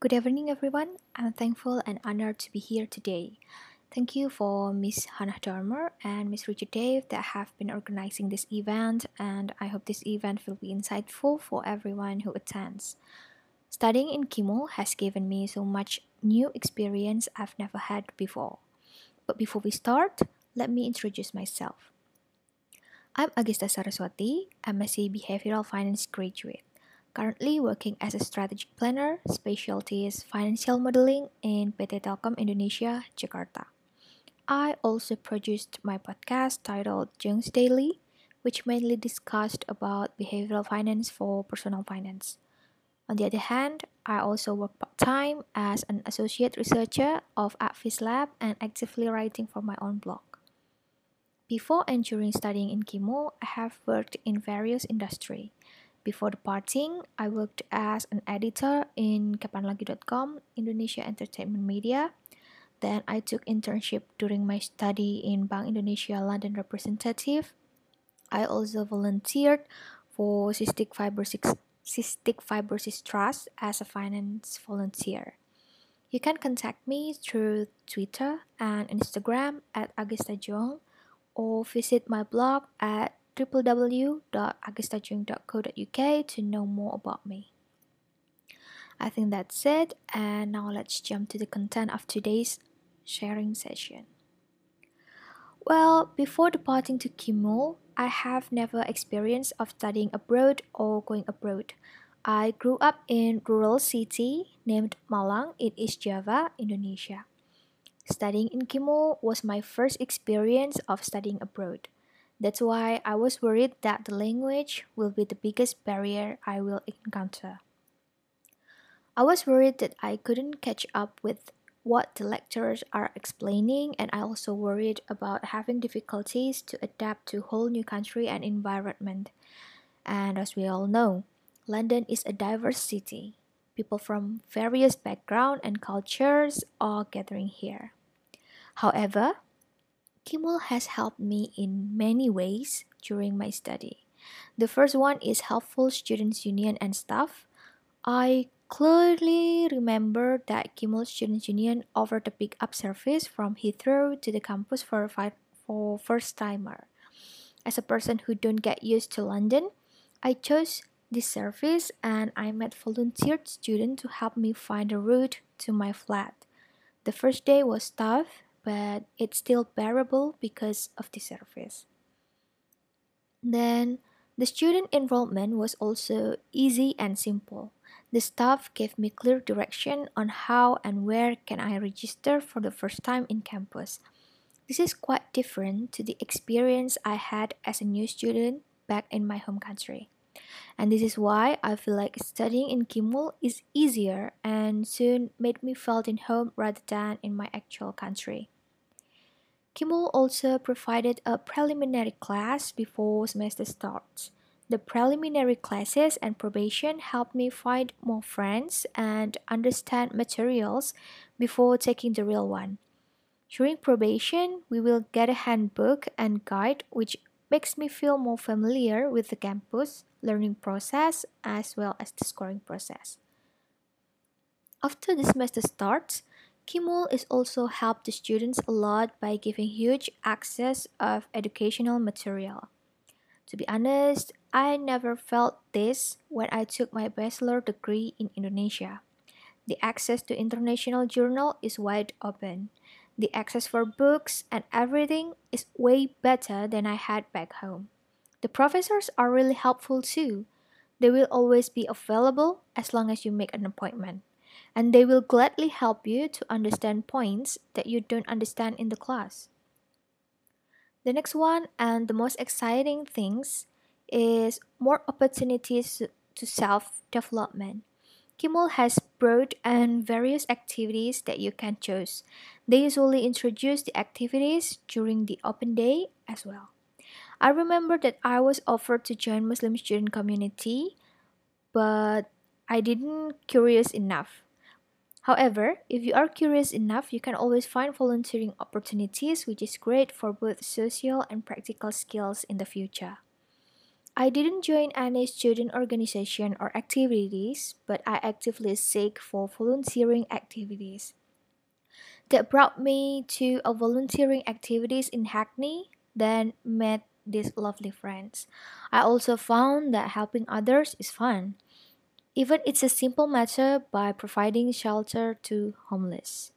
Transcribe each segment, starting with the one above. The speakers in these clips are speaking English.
Good evening, everyone. I'm thankful and honored to be here today. Thank you for Miss Hannah Dormer and Miss Richard Dave that have been organizing this event, and I hope this event will be insightful for everyone who attends. Studying in QMUL has given me so much new experience I've never had before. But before we start, let me introduce myself. I'm Agista Saraswati, MSc Behavioral Finance graduate currently working as a strategic planner, specialty is financial modeling in PT Telkom Indonesia, Jakarta. I also produced my podcast titled Jungs Daily, which mainly discussed about behavioral finance for personal finance. On the other hand, I also work part-time as an associate researcher of Advis Lab and actively writing for my own blog. Before and during studying in QMUL, I have worked in various industries. Before departing, I worked as an editor in kapanlagi.com, Indonesia Entertainment Media. Then I took internship during my study in Bank Indonesia London representative. I also volunteered for Cystic Fibrosis, Cystic Fibrosis Trust as a finance volunteer. You can contact me through Twitter and Instagram at Agistajong or visit my blog at www.agistajung.co.uk to know more about me. I think that's it, and now let's jump to the content of today's sharing session. Well, before departing to QMUL, I have never experienced of studying abroad or going abroad. I grew up in rural city named Malang in East Java, Indonesia. Studying in QMUL was my first experience of studying abroad. That's why I was worried that the language will be the biggest barrier I will encounter. I was worried that I couldn't catch up with what the lecturers are explaining, and I also worried about having difficulties to adapt to whole new country and environment. And as we all know, London is a diverse city. People from various backgrounds and cultures are gathering here. However, QMUL has helped me in many ways during my study. The first one is helpful students union and staff. I clearly remember that QMUL Students Union offered a pick-up service from Heathrow to the campus for for first timer. As a person who don't get used to London, I chose this service and I met volunteered students to help me find a route to my flat. The first day was tough but it's still bearable because of the service. Then the student enrollment was also easy and simple. The staff gave me clear direction on how and where can I register for the first time in campus. This is quite different to the experience I had as a new student back in my home country. And this is why I feel like studying in QMUL is easier and soon made me felt in home rather than in my actual country. QMUL also provided a preliminary class before semester starts. The preliminary classes and probation helped me find more friends and understand materials before taking the real one. During probation, we will get a handbook and guide which makes me feel more familiar with the campus learning process as well as the scoring process. After the semester starts, QMUL is also helped the students a lot by giving huge access of educational material. To be honest, I never felt this when I took my bachelor degree in Indonesia. The access to international journal is wide open. The access for books and everything is way better than I had back home. The professors are really helpful too. They will always be available as long as you make an appointment and they will gladly help you to understand points that you don't understand in the class. The next one and the most exciting things is more opportunities to self-development. QMUL has broad and various activities that you can choose. They usually introduce the activities during the open day as well. I remember that I was offered to join Muslim student community, but I didn't curious enough. However, if you are curious enough, you can always find volunteering opportunities, which is great for both social and practical skills in the future. I didn't join any student organization or activities, but I actively seek for volunteering activities. That brought me to a volunteering activities in Hackney, then met these lovely friends. I also found that helping others is fun, even it's a simple matter by providing shelter to homeless.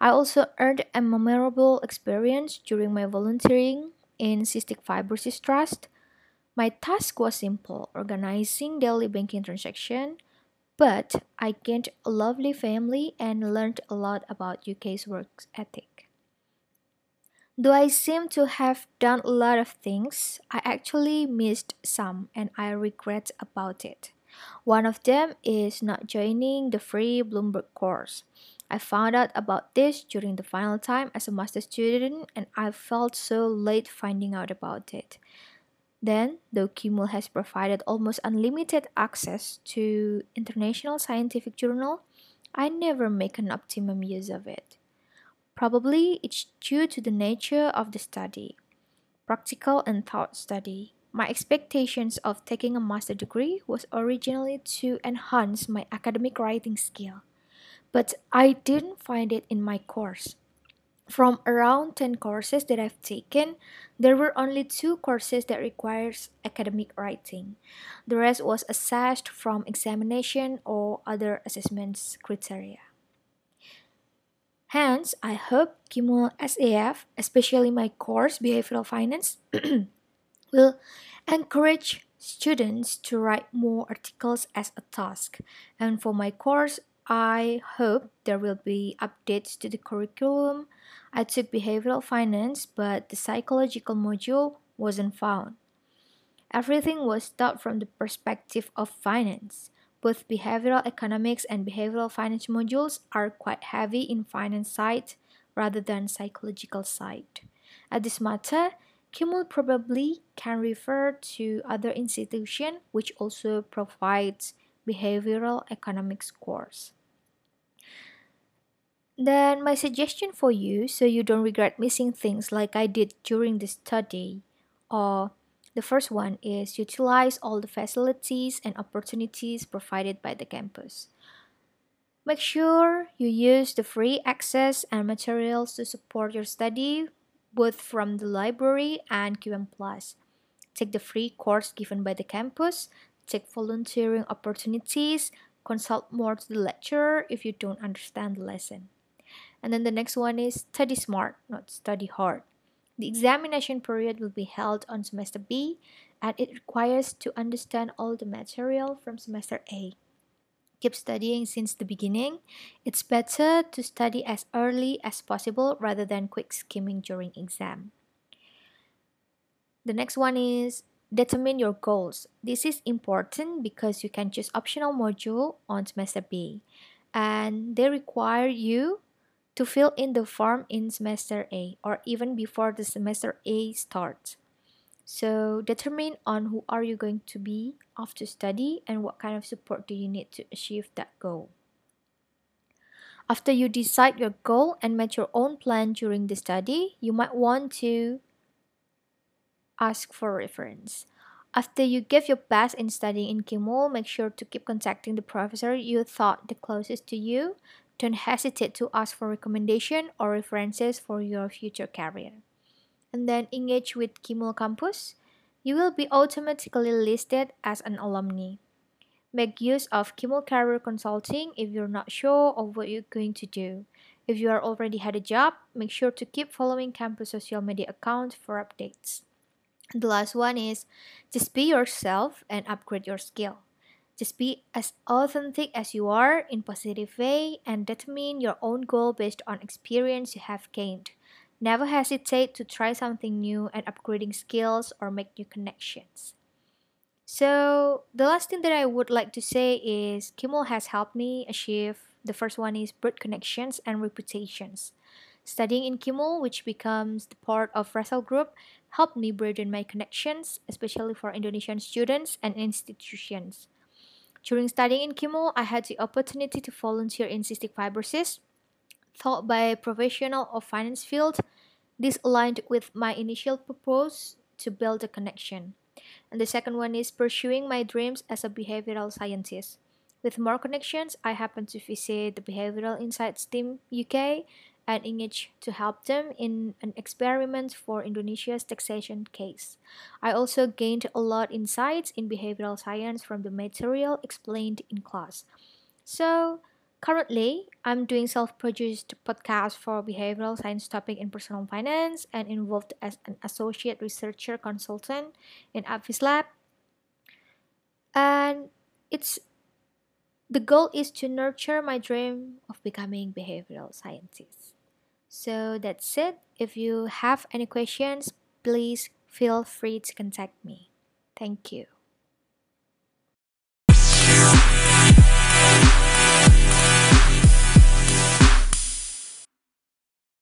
I also earned a memorable experience during my volunteering in Cystic Fibrosis Trust my task was simple, organizing daily banking transaction, but I gained a lovely family and learned a lot about UK's work ethic. Though I seem to have done a lot of things, I actually missed some and I regret about it. One of them is not joining the free Bloomberg course. I found out about this during the final time as a master student and I felt so late finding out about it. Then, though QMUL has provided almost unlimited access to international scientific journal, I never make an optimum use of it. Probably it's due to the nature of the study, practical and thought study. My expectations of taking a master degree was originally to enhance my academic writing skill, but I didn't find it in my course. From around 10 courses that I've taken, there were only two courses that requires academic writing. The rest was assessed from examination or other assessments criteria. Hence, I hope QMUL SAF, especially my course Behavioral Finance, will encourage students to write more articles as a task. And for my course, I hope there will be updates to the curriculum I took behavioral finance, but the psychological module wasn't found. Everything was taught from the perspective of finance. Both behavioral economics and behavioral finance modules are quite heavy in finance side rather than psychological side. At this matter, QMUL probably can refer to other institution which also provides behavioral economics course. Then, my suggestion for you, so you don't regret missing things like I did during the study, or the first one is utilize all the facilities and opportunities provided by the campus. Make sure you use the free access and materials to support your study, both from the library and QM Plus. Take the free course given by the campus, take volunteering opportunities, consult more to the lecturer if you don't understand the lesson. And then the next one is study smart, not study hard. The examination period will be held on semester B and it requires to understand all the material from semester A. Keep studying since the beginning. It's better to study as early as possible rather than quick skimming during exam. The next one is determine your goals. This is important because you can choose optional module on semester B and they require you to fill in the form in semester A or even before the semester A starts. So determine on who are you going to be after study and what kind of support do you need to achieve that goal. After you decide your goal and make your own plan during the study, you might want to ask for reference. After you give your best in studying in QMUL, make sure to keep contacting the professor you thought the closest to you don't hesitate to ask for recommendation or references for your future career. And then engage with QMUL Campus. You will be automatically listed as an alumni. Make use of QMUL Career Consulting if you're not sure of what you're going to do. If you are already had a job, make sure to keep following campus social media accounts for updates. The last one is just be yourself and upgrade your skill. Just be as authentic as you are in positive way and determine your own goal based on experience you have gained. Never hesitate to try something new and upgrading skills or make new connections. So, the last thing that I would like to say is QMUL has helped me achieve the first one is broad connections and reputations. Studying in QMUL, which becomes the part of Russell Group, helped me broaden my connections, especially for Indonesian students and institutions. During studying in QMUL, I had the opportunity to volunteer in cystic fibrosis, taught by a professional of finance field. This aligned with my initial purpose to build a connection. And the second one is pursuing my dreams as a behavioral scientist. With more connections, I happened to visit the Behavioral Insights Team UK and engage to help them in an experiment for Indonesia's taxation case. I also gained a lot insights in behavioral science from the material explained in class. So, currently, I'm doing self-produced podcast for behavioral science topic in personal finance and involved as an associate researcher consultant in Apvis Lab. And it's the goal is to nurture my dream of becoming behavioral scientist. So that's it. If you have any questions, please feel free to contact me. Thank you.